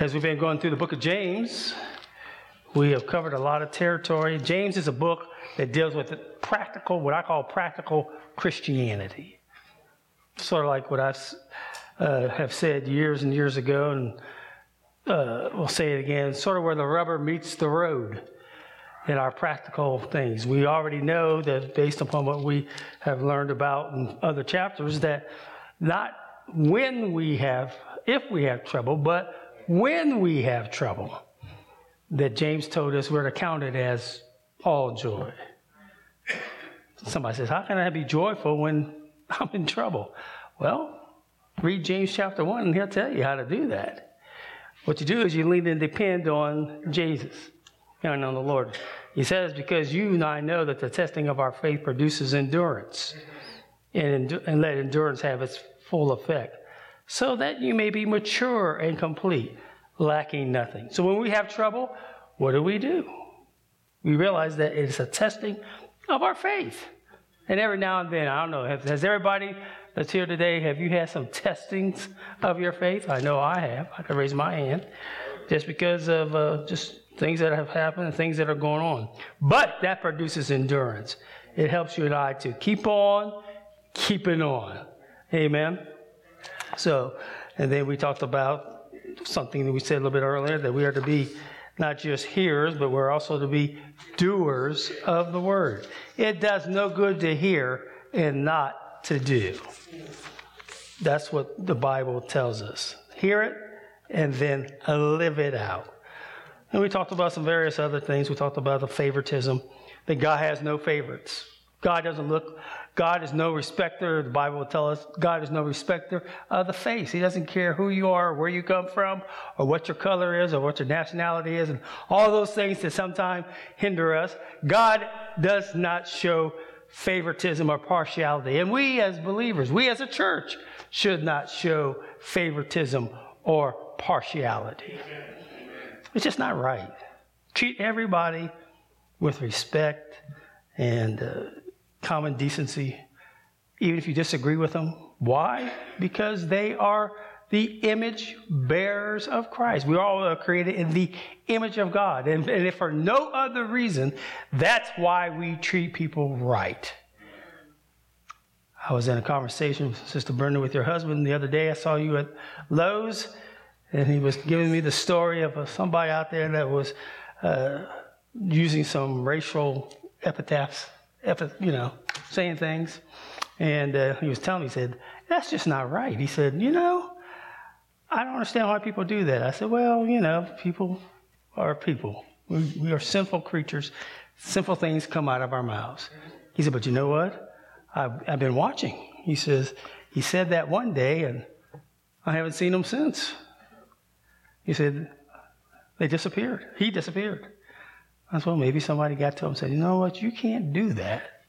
As we've been going through the book of James, we have covered a lot of territory. James is a book that deals with practical, what I call practical Christianity. Sort of like what I uh, have said years and years ago, and uh, we'll say it again sort of where the rubber meets the road in our practical things. We already know that based upon what we have learned about in other chapters, that not when we have, if we have trouble, but when we have trouble, that James told us we're to count it as all joy. Somebody says, How can I be joyful when I'm in trouble? Well, read James chapter 1 and he'll tell you how to do that. What you do is you lean and depend on Jesus and on the Lord. He says, Because you and I know that the testing of our faith produces endurance, and, and let endurance have its full effect so that you may be mature and complete, lacking nothing. So when we have trouble, what do we do? We realize that it's a testing of our faith. And every now and then, I don't know, has everybody that's here today, have you had some testings of your faith? I know I have. I can raise my hand just because of uh, just things that have happened and things that are going on. But that produces endurance. It helps you and I to keep on keeping on. Amen. So, and then we talked about something that we said a little bit earlier that we are to be not just hearers, but we're also to be doers of the word. It does no good to hear and not to do. That's what the Bible tells us. Hear it and then live it out. And we talked about some various other things. We talked about the favoritism, that God has no favorites. God doesn't look God is no respecter. The Bible will tell us God is no respecter of the face. He doesn't care who you are, or where you come from, or what your color is, or what your nationality is, and all those things that sometimes hinder us. God does not show favoritism or partiality. And we as believers, we as a church, should not show favoritism or partiality. It's just not right. Treat everybody with respect and uh, common decency, even if you disagree with them. Why? Because they are the image bearers of Christ. We all are created in the image of God. And, and if for no other reason, that's why we treat people right. I was in a conversation, with Sister Brenda, with your husband the other day. I saw you at Lowe's, and he was giving me the story of somebody out there that was uh, using some racial epitaphs you know, saying things. And uh, he was telling me, he said, that's just not right. He said, you know, I don't understand why people do that. I said, well, you know, people are people. We, we are sinful creatures. Sinful things come out of our mouths. He said, but you know what? I've, I've been watching. He says, he said that one day, and I haven't seen him since. He said, they disappeared. He disappeared. I said, well, maybe somebody got to him and said, you know what, you can't do that.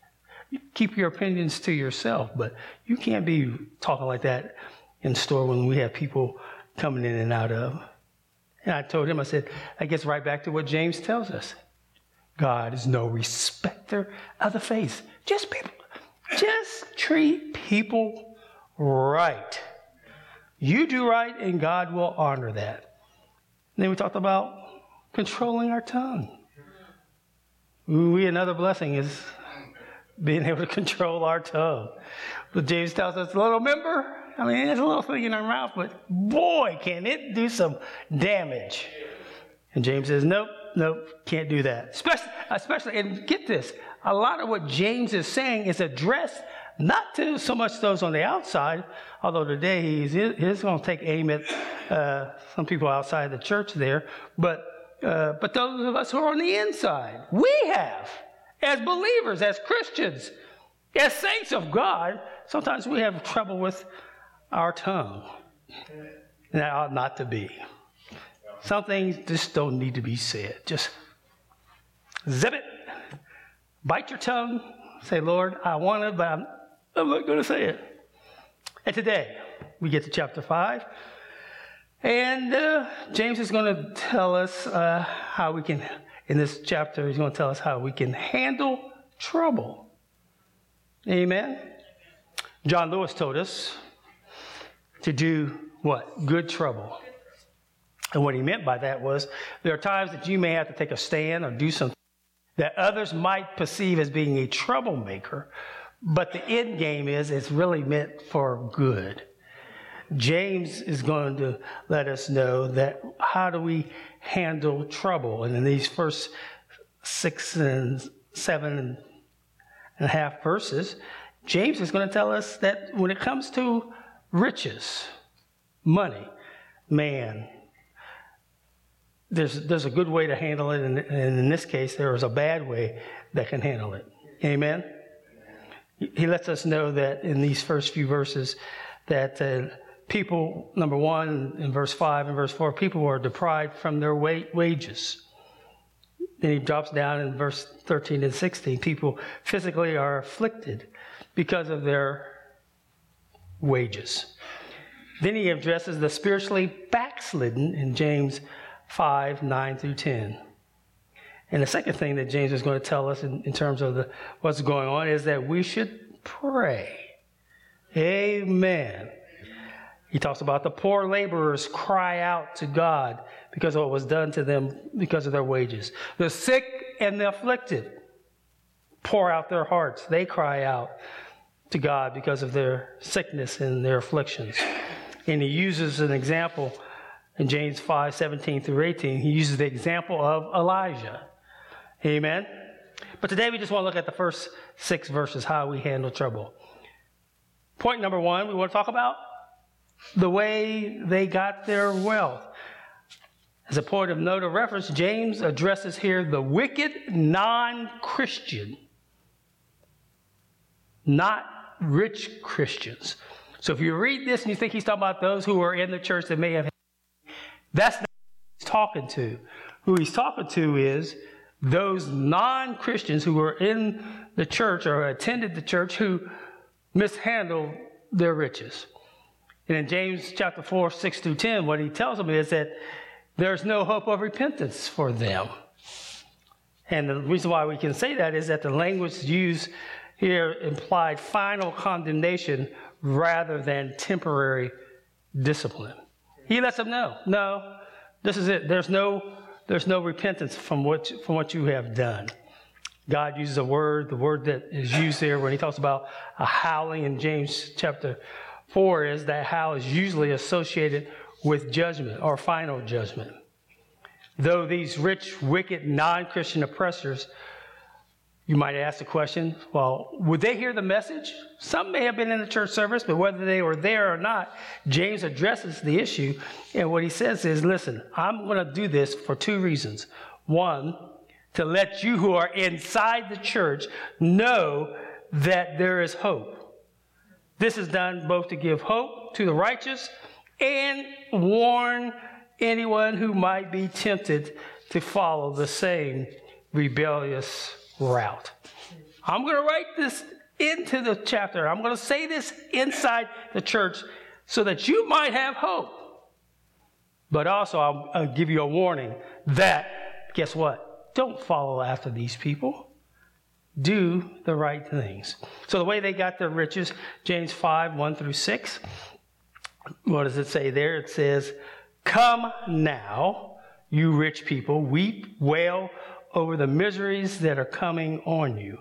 You keep your opinions to yourself, but you can't be talking like that in store when we have people coming in and out of. And I told him, I said, I gets right back to what James tells us. God is no respecter of the faith. Just people, just treat people right. You do right, and God will honor that. And then we talked about controlling our tongue. We, another blessing is being able to control our tongue. But James tells us, little member, I mean, it's a little thing in our mouth, but boy, can it do some damage. And James says, nope, nope, can't do that. Especially, especially, and get this, a lot of what James is saying is addressed not to so much those on the outside, although today he's, he's going to take aim at uh, some people outside the church there, but uh, but those of us who are on the inside, we have, as believers, as Christians, as saints of God, sometimes we have trouble with our tongue. And that ought not to be. Some things just don't need to be said. Just zip it, bite your tongue, say, Lord, I want it, but I'm, I'm not going to say it. And today, we get to chapter 5. And uh, James is going to tell us uh, how we can, in this chapter, he's going to tell us how we can handle trouble. Amen. John Lewis told us to do what? Good trouble. And what he meant by that was there are times that you may have to take a stand or do something that others might perceive as being a troublemaker, but the end game is it's really meant for good. James is going to let us know that how do we handle trouble? And in these first six and seven and a half verses, James is going to tell us that when it comes to riches, money, man, there's, there's a good way to handle it, and, and in this case, there is a bad way that can handle it. Amen? He lets us know that in these first few verses that uh, people, number one, in verse 5 and verse 4, people who are deprived from their wages. Then he drops down in verse 13 and 16. People physically are afflicted because of their wages. Then he addresses the spiritually backslidden in James 5 9 through 10. And the second thing that James is going to tell us in, in terms of the, what's going on is that we should pray. Amen. He talks about the poor laborers cry out to God because of what was done to them because of their wages. The sick and the afflicted pour out their hearts. They cry out to God because of their sickness and their afflictions. And he uses an example in James 5 17 through 18. He uses the example of Elijah. Amen. But today we just want to look at the first six verses, how we handle trouble. Point number one, we want to talk about the way they got their wealth. As a point of note of reference, James addresses here the wicked non Christian, not rich Christians. So if you read this and you think he's talking about those who are in the church that may have, that's not who he's talking to. Who he's talking to is those non Christians who were in the church or attended the church who mishandled their riches. And in James chapter 4, 6 through 10, what he tells them is that there's no hope of repentance for them. And the reason why we can say that is that the language used here implied final condemnation rather than temporary discipline. He lets them know, no, this is it. There's no, there's no repentance from what, from what you have done. God uses a word, the word that is used there when he talks about a howling in James chapter 4 is that howl is usually associated with judgment or final judgment. Though these rich, wicked, non Christian oppressors, you might ask the question well, would they hear the message? Some may have been in the church service, but whether they were there or not, James addresses the issue. And what he says is listen, I'm going to do this for two reasons. One, to let you who are inside the church know that there is hope. This is done both to give hope to the righteous and warn anyone who might be tempted to follow the same rebellious route. I'm going to write this into the chapter. I'm going to say this inside the church so that you might have hope. But also, I'll, I'll give you a warning that, guess what? Don't follow after these people do the right things. So, the way they got their riches, James 5 1 through 6, what does it say there? It says, Come now, you rich people, weep, wail over the miseries that are coming on you.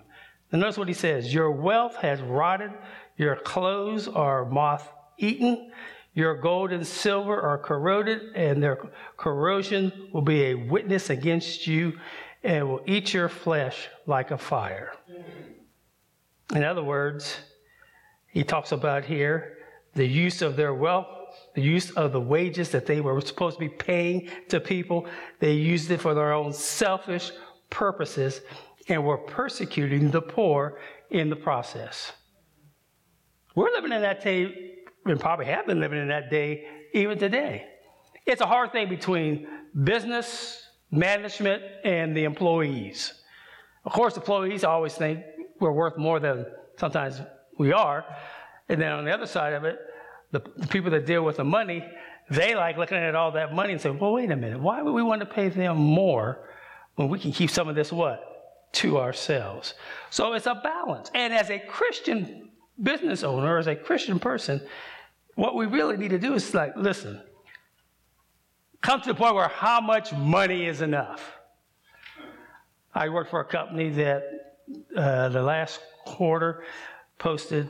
And notice what he says Your wealth has rotted, your clothes are moth eaten, your gold and silver are corroded, and their corrosion will be a witness against you and will eat your flesh like a fire. In other words, he talks about here the use of their wealth, the use of the wages that they were supposed to be paying to people. They used it for their own selfish purposes and were persecuting the poor in the process. We're living in that day, and probably have been living in that day even today. It's a hard thing between business, management, and the employees. Of course, employees always think we're worth more than sometimes we are. And then on the other side of it, the, the people that deal with the money, they like looking at all that money and say, well, wait a minute, why would we want to pay them more when we can keep some of this what? To ourselves. So it's a balance. And as a Christian business owner, as a Christian person, what we really need to do is like, listen, come to the point where how much money is enough. I worked for a company that uh, the last quarter posted,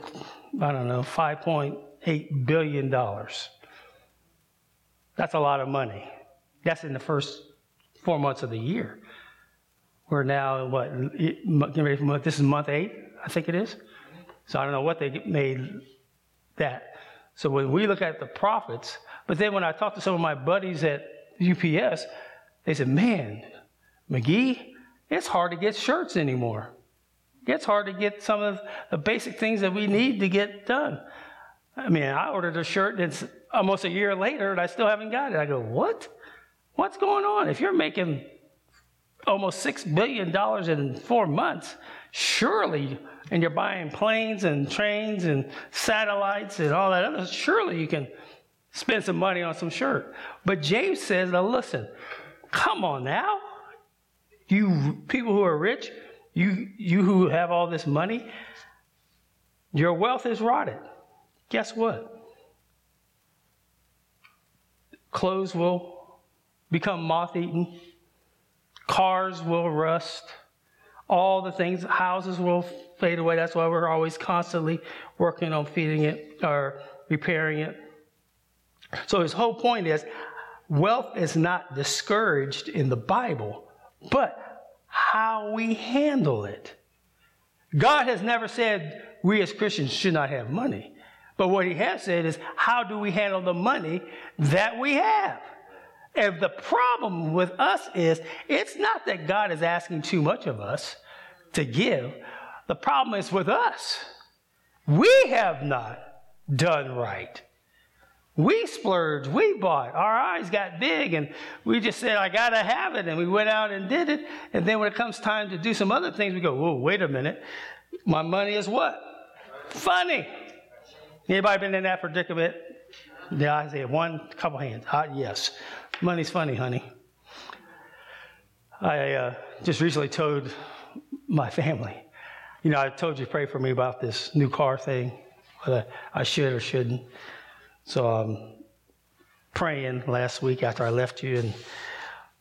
I don't know, $5.8 billion. That's a lot of money. That's in the first four months of the year. We're now, what, getting ready for month, this is month eight, I think it is. So I don't know what they made that. So when we look at the profits, but then when I talked to some of my buddies at UPS, they said, man, McGee, it's hard to get shirts anymore. It's hard to get some of the basic things that we need to get done. I mean, I ordered a shirt that's almost a year later and I still haven't got it. I go, what? What's going on? If you're making almost $6 billion in four months, surely, and you're buying planes and trains and satellites and all that other, surely you can spend some money on some shirt. But James says, now listen, come on now. You people who are rich, you, you who have all this money, your wealth is rotted. Guess what? Clothes will become moth eaten, cars will rust, all the things, houses will fade away. That's why we're always constantly working on feeding it or repairing it. So his whole point is wealth is not discouraged in the Bible, but how we handle it. God has never said we as Christians should not have money. But what he has said is, how do we handle the money that we have? And the problem with us is, it's not that God is asking too much of us to give. The problem is with us. We have not done right. We splurged, we bought, our eyes got big, and we just said, I gotta have it, and we went out and did it. And then when it comes time to do some other things, we go, whoa, wait a minute. My money is what? Funny. Anybody been in that predicament? Yeah, I say one couple hands. Uh, yes. Money's funny, honey. I uh, just recently told my family, you know, I told you to pray for me about this new car thing, whether I should or shouldn't. So I'm praying last week after I left you, and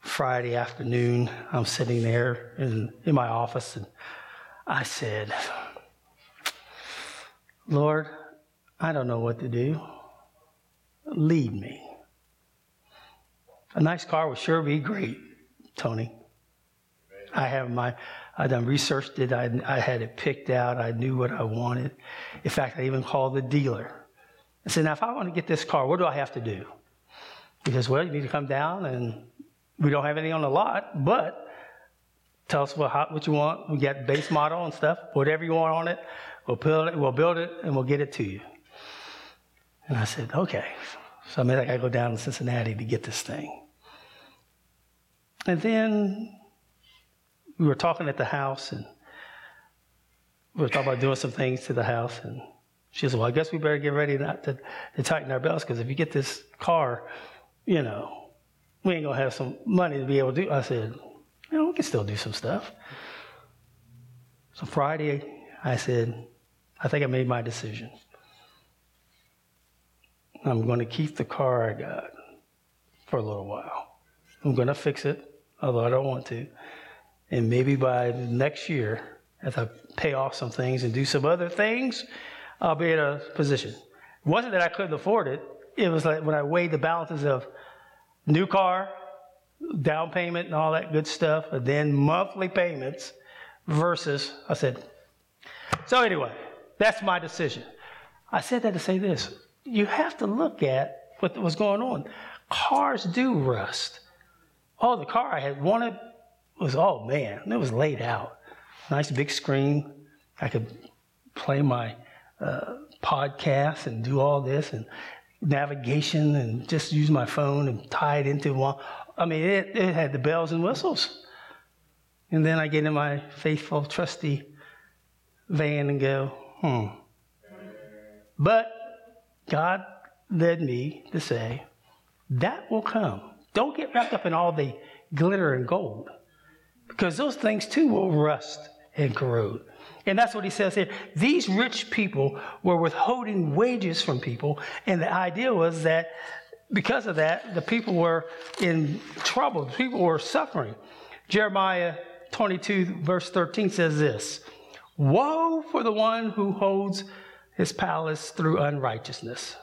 Friday afternoon, I'm sitting there in, in my office, and I said, Lord, I don't know what to do. Lead me. A nice car would sure be great, Tony. I have my, I done researched it. I, I had it picked out. I knew what I wanted. In fact, I even called the dealer I said, now if I want to get this car, what do I have to do? He says, well, you need to come down and we don't have anything on the lot, but tell us what, what you want. We got base model and stuff, whatever you want on it, we'll build it, we'll build it and we'll get it to you. And I said, okay. So I mean, I got to go down to Cincinnati to get this thing. And then we were talking at the house and we were talking about doing some things to the house and she said, Well, I guess we better get ready not to, to tighten our belts because if you get this car, you know, we ain't going to have some money to be able to do. I said, You know, we can still do some stuff. So Friday, I said, I think I made my decision. I'm going to keep the car I got for a little while. I'm going to fix it, although I don't want to. And maybe by next year, as I pay off some things and do some other things, I'll be in a position. It wasn't that I couldn't afford it. It was like when I weighed the balances of new car, down payment, and all that good stuff, and then monthly payments versus, I said, so anyway, that's my decision. I said that to say this. You have to look at what was going on. Cars do rust. Oh, the car I had wanted was, oh man, it was laid out. Nice big screen. I could play my uh, podcasts and do all this and navigation and just use my phone and tie it into one. I mean, it, it had the bells and whistles. And then I get in my faithful, trusty van and go, hmm. But God led me to say, that will come. Don't get wrapped up in all the glitter and gold because those things too will rust and corrode. And that's what he says here. These rich people were withholding wages from people, and the idea was that because of that, the people were in trouble. The people were suffering. Jeremiah 22, verse 13 says this Woe for the one who holds his palace through unrighteousness,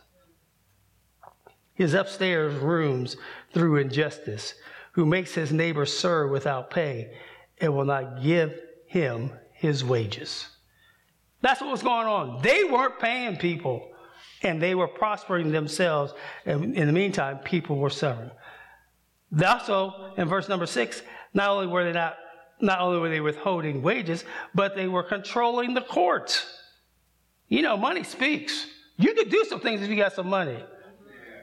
his upstairs rooms through injustice, who makes his neighbor serve without pay and will not give him his wages. That's what was going on. They weren't paying people and they were prospering themselves. And in the meantime, people were suffering. Also, in verse number six, not only were they not, not only were they withholding wages, but they were controlling the courts. You know, money speaks. You could do some things if you got some money.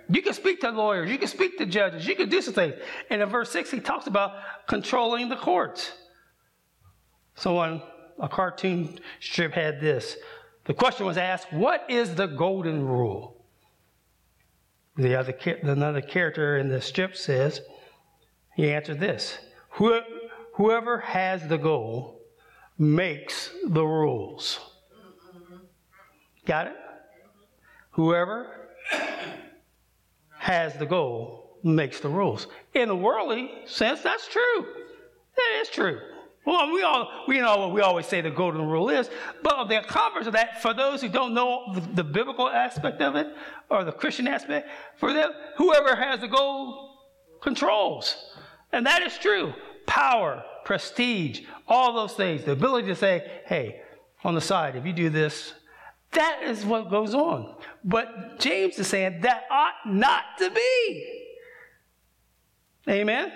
You can speak to lawyers, you can speak to judges, you can do some things. And in verse 6, he talks about controlling the courts. Someone, a cartoon strip had this. The question was asked, What is the golden rule? The other, another character in the strip says, he answered this Whoever has the goal makes the rules. Got it? Whoever has the goal makes the rules. In the worldly sense, that's true. That is true. Well, we all we know what we always say the golden rule is, but the converse of that, for those who don't know the, the biblical aspect of it or the Christian aspect, for them, whoever has the gold controls, and that is true. Power, prestige, all those things, the ability to say, "Hey, on the side, if you do this, that is what goes on." But James is saying that ought not to be. Amen.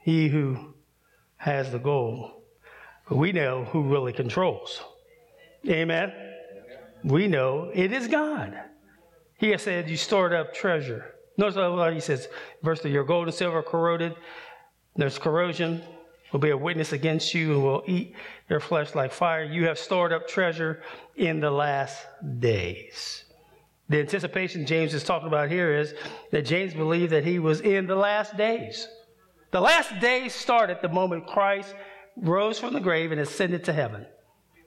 He who has the goal. We know who really controls. Amen. We know it is God. He has said, You stored up treasure. Notice what he says, verse 3 Your gold and silver corroded, there's corrosion, will be a witness against you and will eat your flesh like fire. You have stored up treasure in the last days. The anticipation James is talking about here is that James believed that he was in the last days. The last days started the moment Christ rose from the grave and ascended to heaven.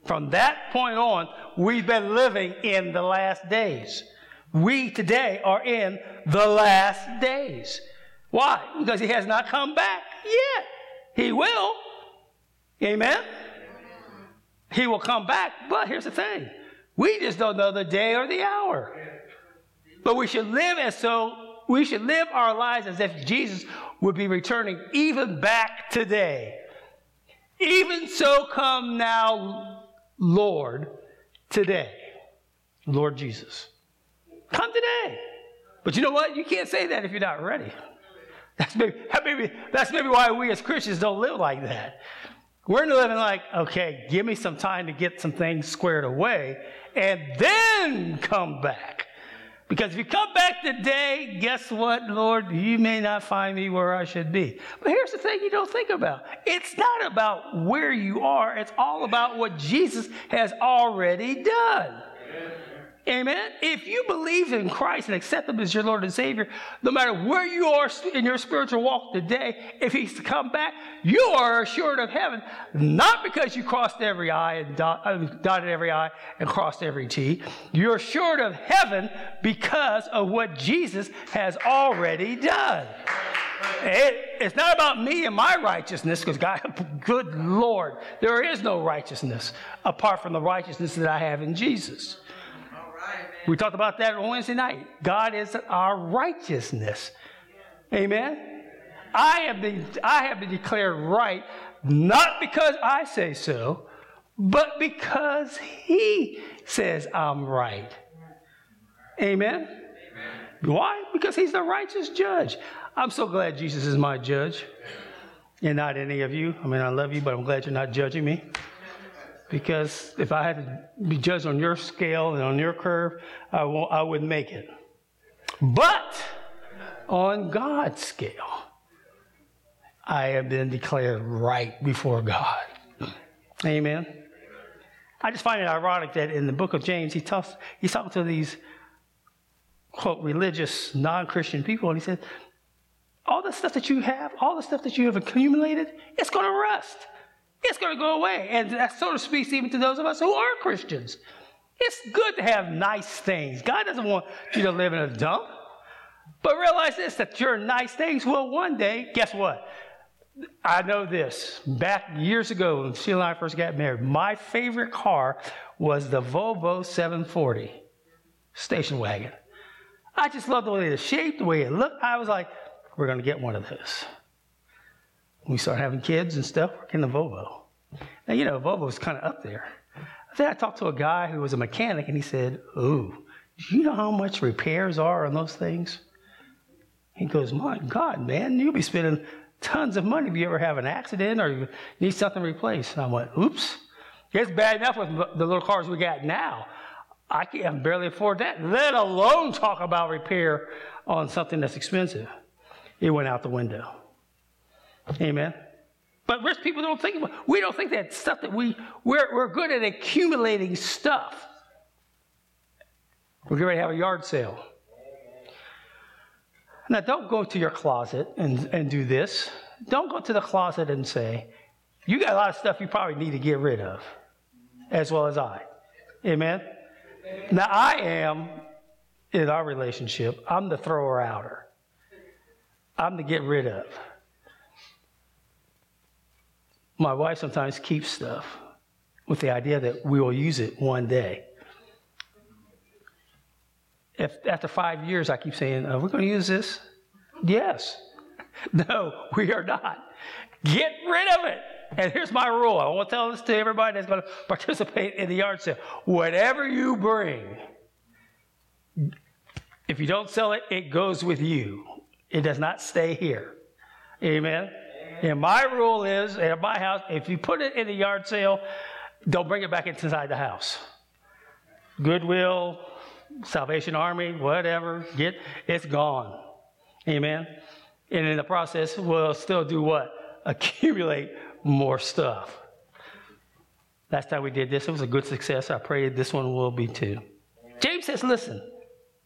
From that point on, we've been living in the last days. We today are in the last days. Why? Because he has not come back yet. He will. Amen? He will come back, but here's the thing we just don't know the day or the hour. But we should live as so we should live our lives as if Jesus would be returning even back today. Even so, come now, Lord, today. Lord Jesus. Come today. But you know what? You can't say that if you're not ready. That's maybe, that maybe, that's maybe why we as Christians don't live like that. We're living like, okay, give me some time to get some things squared away and then come back. Because if you come back today, guess what, Lord? You may not find me where I should be. But here's the thing you don't think about it's not about where you are, it's all about what Jesus has already done. Amen. If you believe in Christ and accept Him as your Lord and Savior, no matter where you are in your spiritual walk today, if He's to come back, you are assured of heaven, not because you crossed every I and uh, dotted every I and crossed every T. You're assured of heaven because of what Jesus has already done. It, it's not about me and my righteousness, because God, good Lord, there is no righteousness apart from the righteousness that I have in Jesus. We talked about that on Wednesday night. God is our righteousness. Amen. I have been I have been declared right not because I say so, but because he says I'm right. Amen. Amen. Why? Because he's the righteous judge. I'm so glad Jesus is my judge and not any of you. I mean, I love you, but I'm glad you're not judging me. Because if I had to be judged on your scale and on your curve, I, won't, I wouldn't make it. But on God's scale, I have been declared right before God. Amen. I just find it ironic that in the book of James, he talks, he's talking to these, quote, religious, non Christian people, and he said, All the stuff that you have, all the stuff that you have accumulated, it's going to rust it's going to go away. And that sort of speaks even to those of us who are Christians. It's good to have nice things. God doesn't want you to live in a dump. But realize this that your nice things will one day, guess what? I know this. Back years ago when Sheila and I first got married, my favorite car was the Volvo 740 station wagon. I just loved the way it shaped, the way it looked. I was like, we're going to get one of those. We started having kids and stuff, we're the Volvo. Now, you know, Volvo was kind of up there. Then I talked to a guy who was a mechanic, and he said, Ooh, do you know how much repairs are on those things? He goes, My God, man, you'll be spending tons of money if you ever have an accident or you need something replaced. And I went, Oops. It's bad enough with the little cars we got now. I can barely afford that, let alone talk about repair on something that's expensive. It went out the window. Amen. But rich people don't think about we don't think that stuff that we we're, we're good at accumulating stuff. We're ready to have a yard sale. Now don't go to your closet and, and do this. Don't go to the closet and say, you got a lot of stuff you probably need to get rid of, as well as I. Amen. Now, I am, in our relationship, I'm the thrower outer. I'm the get rid of. My wife sometimes keeps stuff with the idea that we will use it one day. If after five years I keep saying, Are we going to use this? Yes. No, we are not. Get rid of it. And here's my rule. I want to tell this to everybody that's going to participate in the yard sale. Whatever you bring, if you don't sell it, it goes with you. It does not stay here. Amen. And my rule is at my house, if you put it in a yard sale, don't bring it back inside the house. Goodwill, Salvation Army, whatever, get it's gone. Amen. And in the process, we'll still do what? Accumulate more stuff. Last time we did this, it was a good success. I pray this one will be too. James says, listen,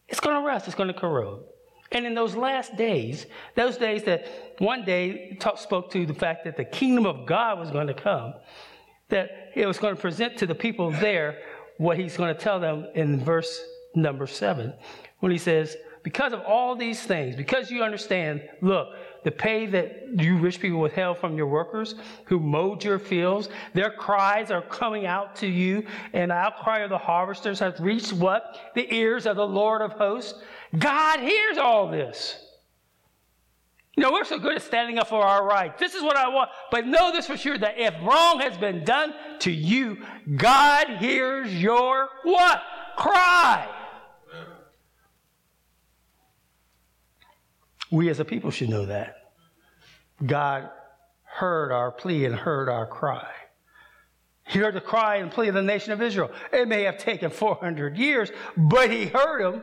it's going to rust, it's going to corrode. And in those last days, those days that one day talk, spoke to the fact that the kingdom of God was going to come, that it was going to present to the people there what he's going to tell them in verse number seven, when he says, Because of all these things, because you understand, look, the pay that you rich people withheld from your workers who mowed your fields. Their cries are coming out to you, and the outcry of the harvesters has reached what? The ears of the Lord of hosts. God hears all this. You know, we're so good at standing up for our rights. This is what I want. But know this for sure that if wrong has been done to you, God hears your what? Cry. We as a people should know that. God heard our plea and heard our cry. He heard the cry and plea of the nation of Israel. It may have taken 400 years, but he heard them.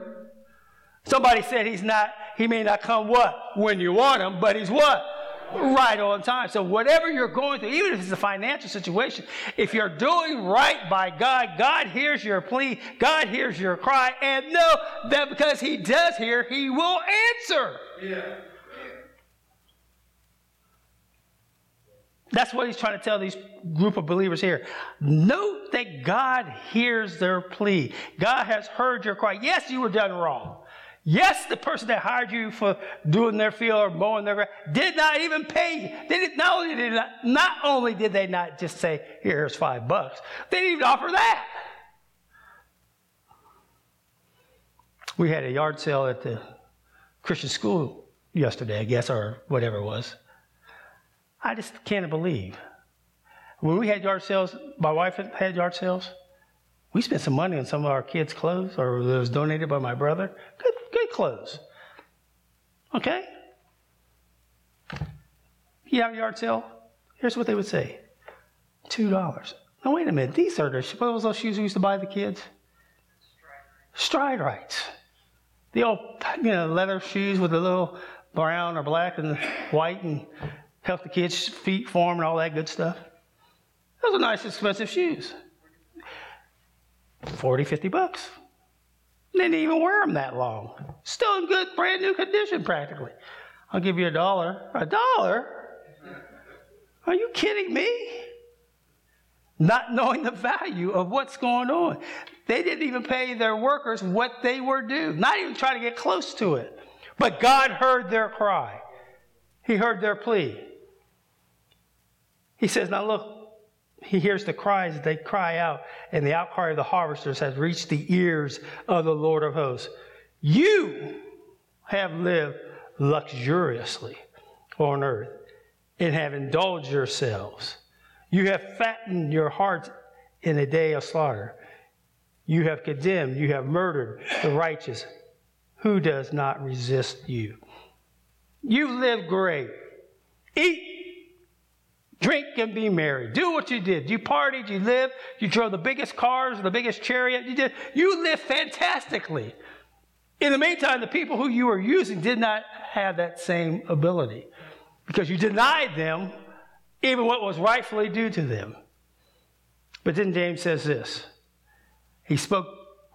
Somebody said he's not, he may not come what? When you want him, but he's what? Right on time. So whatever you're going through, even if it's a financial situation, if you're doing right by God, God hears your plea, God hears your cry, and know that because he does hear, he will answer. Yeah. That's what he's trying to tell these group of believers here. Note that God hears their plea. God has heard your cry. Yes, you were done wrong. Yes, the person that hired you for doing their field or mowing their grass did not even pay you. They did, not, only did not, not only did they not just say, here's five bucks, they didn't even offer that. We had a yard sale at the Christian school yesterday, I guess, or whatever it was. I just can't believe. When we had yard sales, my wife had yard sales, we spent some money on some of our kids' clothes, or it was donated by my brother. Good, good clothes. Okay? You have a yard sale? Here's what they would say $2. Now, wait a minute. These are the, those shoes we used to buy the kids? Stride Rites. The old, you know, leather shoes with the little brown or black and white and help the kids' feet form and all that good stuff. Those are nice, expensive shoes. 40, 50 bucks. Didn't even wear them that long. Still in good, brand new condition practically. I'll give you a dollar. A dollar? Are you kidding me? Not knowing the value of what's going on. They didn't even pay their workers what they were due, not even try to get close to it. But God heard their cry, He heard their plea. He says, Now look, he hears the cries they cry out, and the outcry of the harvesters has reached the ears of the Lord of hosts. You have lived luxuriously on earth and have indulged yourselves. You have fattened your hearts in a day of slaughter. You have condemned, you have murdered the righteous. Who does not resist you? You live great. Eat, drink, and be merry. Do what you did. You partied, you lived, you drove the biggest cars, the biggest chariot. You did. You lived fantastically. In the meantime, the people who you were using did not have that same ability because you denied them even what was rightfully due to them. But then James says this He spoke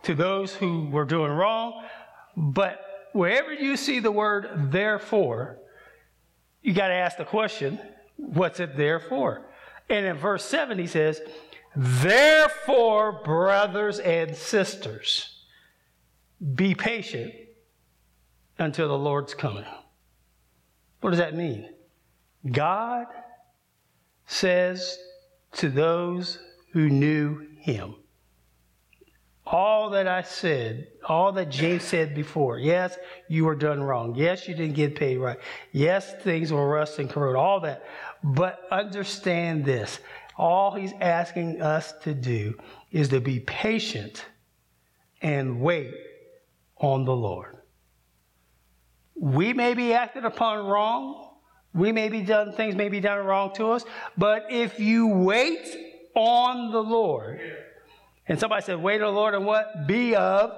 to those who were doing wrong, but wherever you see the word therefore, you got to ask the question what's it there for? And in verse 7, he says, Therefore, brothers and sisters, be patient until the Lord's coming. What does that mean? God says to those who knew him, all that I said, all that James said before, yes, you were done wrong. Yes, you didn't get paid right. Yes, things were rust and corrode, all that. But understand this all he's asking us to do is to be patient and wait on the Lord. We may be acted upon wrong. We may be done, things may be done wrong to us. But if you wait on the Lord, and somebody said, wait the Lord and what? Be of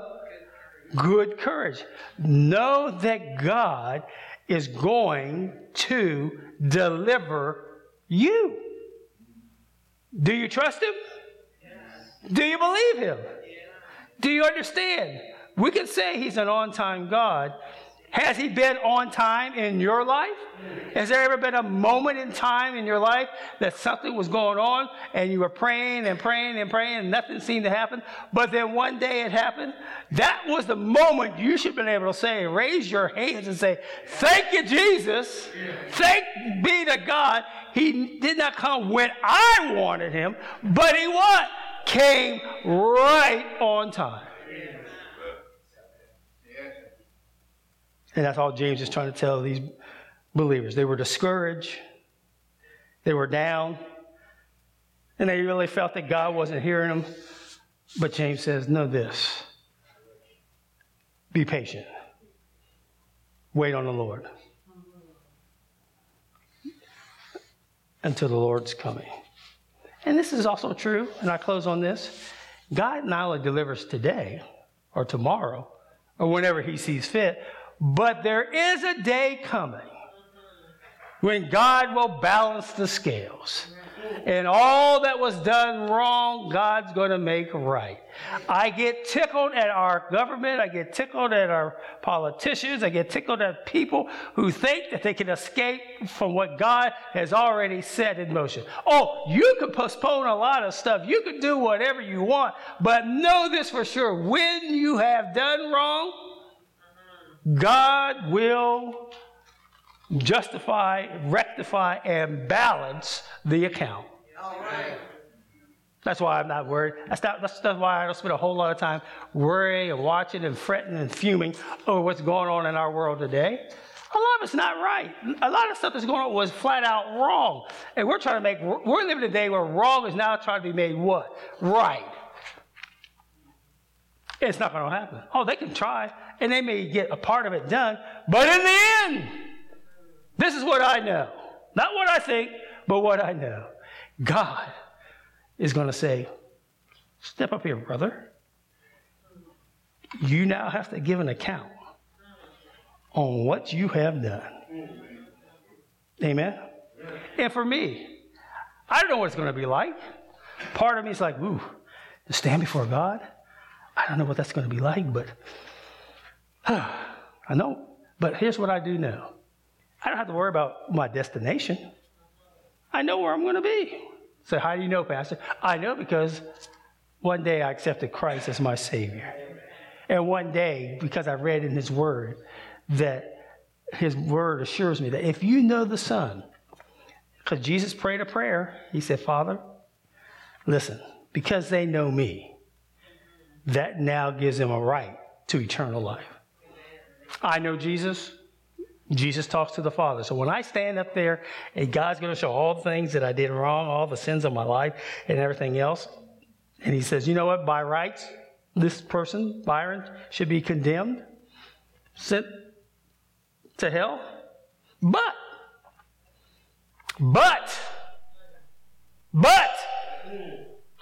good courage. Know that God is going to deliver you. Do you trust Him? Yes. Do you believe Him? Do you understand? We can say He's an on time God. Has He been on time in your life? Has there ever been a moment in time in your life that something was going on and you were praying and praying and praying and nothing seemed to happen, but then one day it happened? That was the moment you should have been able to say, raise your hands and say, Thank you, Jesus. Thank be to God. He did not come when I wanted him, but he what? Came right on time. And that's all James is trying to tell these believers. They were discouraged, they were down, and they really felt that God wasn't hearing them. But James says, Know this be patient, wait on the Lord until the Lord's coming. And this is also true, and I close on this God not only delivers today or tomorrow or whenever He sees fit, but there is a day coming when God will balance the scales. And all that was done wrong, God's going to make right. I get tickled at our government. I get tickled at our politicians. I get tickled at people who think that they can escape from what God has already set in motion. Oh, you can postpone a lot of stuff. You can do whatever you want. But know this for sure when you have done wrong, God will justify, rectify, and balance the account. That's why I'm not worried. That's, not, that's, that's why I don't spend a whole lot of time worrying and watching and fretting and fuming over what's going on in our world today. A lot of it's not right. A lot of stuff that's going on was flat out wrong. And we're trying to make, we're living a day where wrong is now trying to be made what? Right. It's not going to happen. Oh, they can try, and they may get a part of it done, but in the end, this is what I know. Not what I think, but what I know. God is going to say, Step up here, brother. You now have to give an account on what you have done. Amen? And for me, I don't know what it's going to be like. Part of me is like, ooh, to stand before God. I don't know what that's going to be like, but I know. But here's what I do know I don't have to worry about my destination. I know where I'm going to be. So, how do you know, Pastor? I know because One day I accepted Christ as my Savior. And one day, because I read in His Word, that His Word assures me that if you know the Son, because Jesus prayed a prayer, He said, Father, listen, because they know me, that now gives them a right to eternal life. I know Jesus. Jesus talks to the Father. So when I stand up there and God's going to show all the things that I did wrong, all the sins of my life, and everything else, and He says, you know what, by rights, this person, Byron, should be condemned, sent to hell. But, but, but,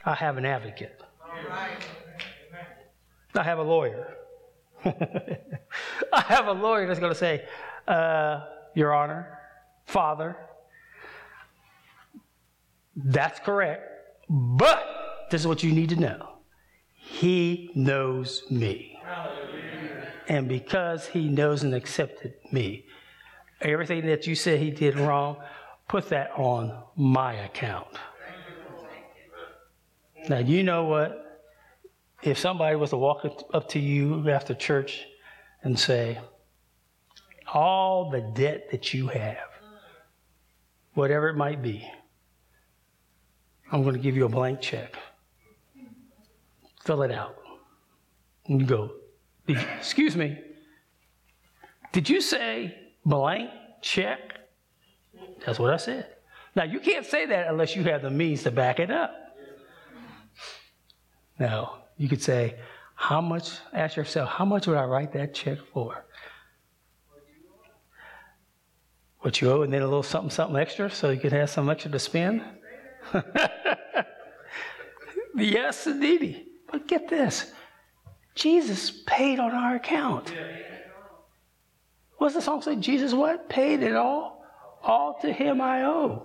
I have an advocate. I have a lawyer. I have a lawyer that's going to say, uh, Your Honor, Father, that's correct, but this is what you need to know. He knows me. And because he knows and accepted me, everything that you said he did wrong, put that on my account. Now, you know what? If somebody was to walk up to you after church and say, all the debt that you have, whatever it might be, I'm going to give you a blank check. Fill it out. And you go, excuse me, did you say blank check? That's what I said. Now, you can't say that unless you have the means to back it up. Now, you could say, how much, ask yourself, how much would I write that check for? What you owe, and then a little something, something extra so you could have some extra to spend? yes, indeed. But get this Jesus paid on our account. What's the song say? Jesus what? Paid it all? All to him I owe.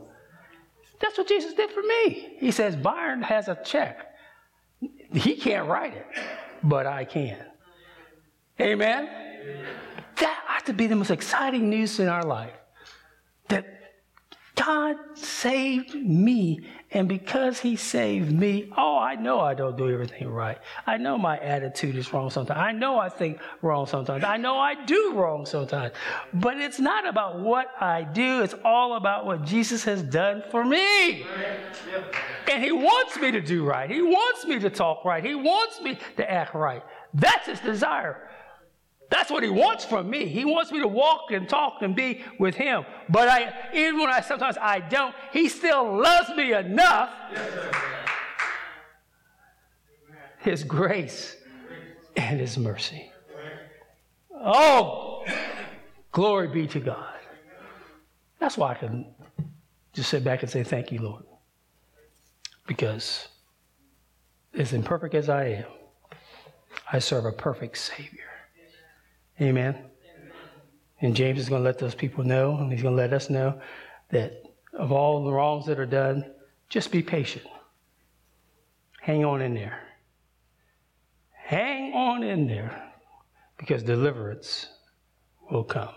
That's what Jesus did for me. He says, Byron has a check. He can't write it, but I can. Amen? That ought to be the most exciting news in our life. That God saved me, and because He saved me, oh, I know I don't do everything right. I know my attitude is wrong sometimes. I know I think wrong sometimes. I know I do wrong sometimes. But it's not about what I do, it's all about what Jesus has done for me. And He wants me to do right, He wants me to talk right, He wants me to act right. That's His desire. That's what he wants from me. He wants me to walk and talk and be with him. But I, even when I sometimes I don't, he still loves me enough. his grace and his mercy. Oh, glory be to God. That's why I can just sit back and say, Thank you, Lord. Because as imperfect as I am, I serve a perfect Savior. Amen. And James is going to let those people know, and he's going to let us know that of all the wrongs that are done, just be patient. Hang on in there. Hang on in there because deliverance will come.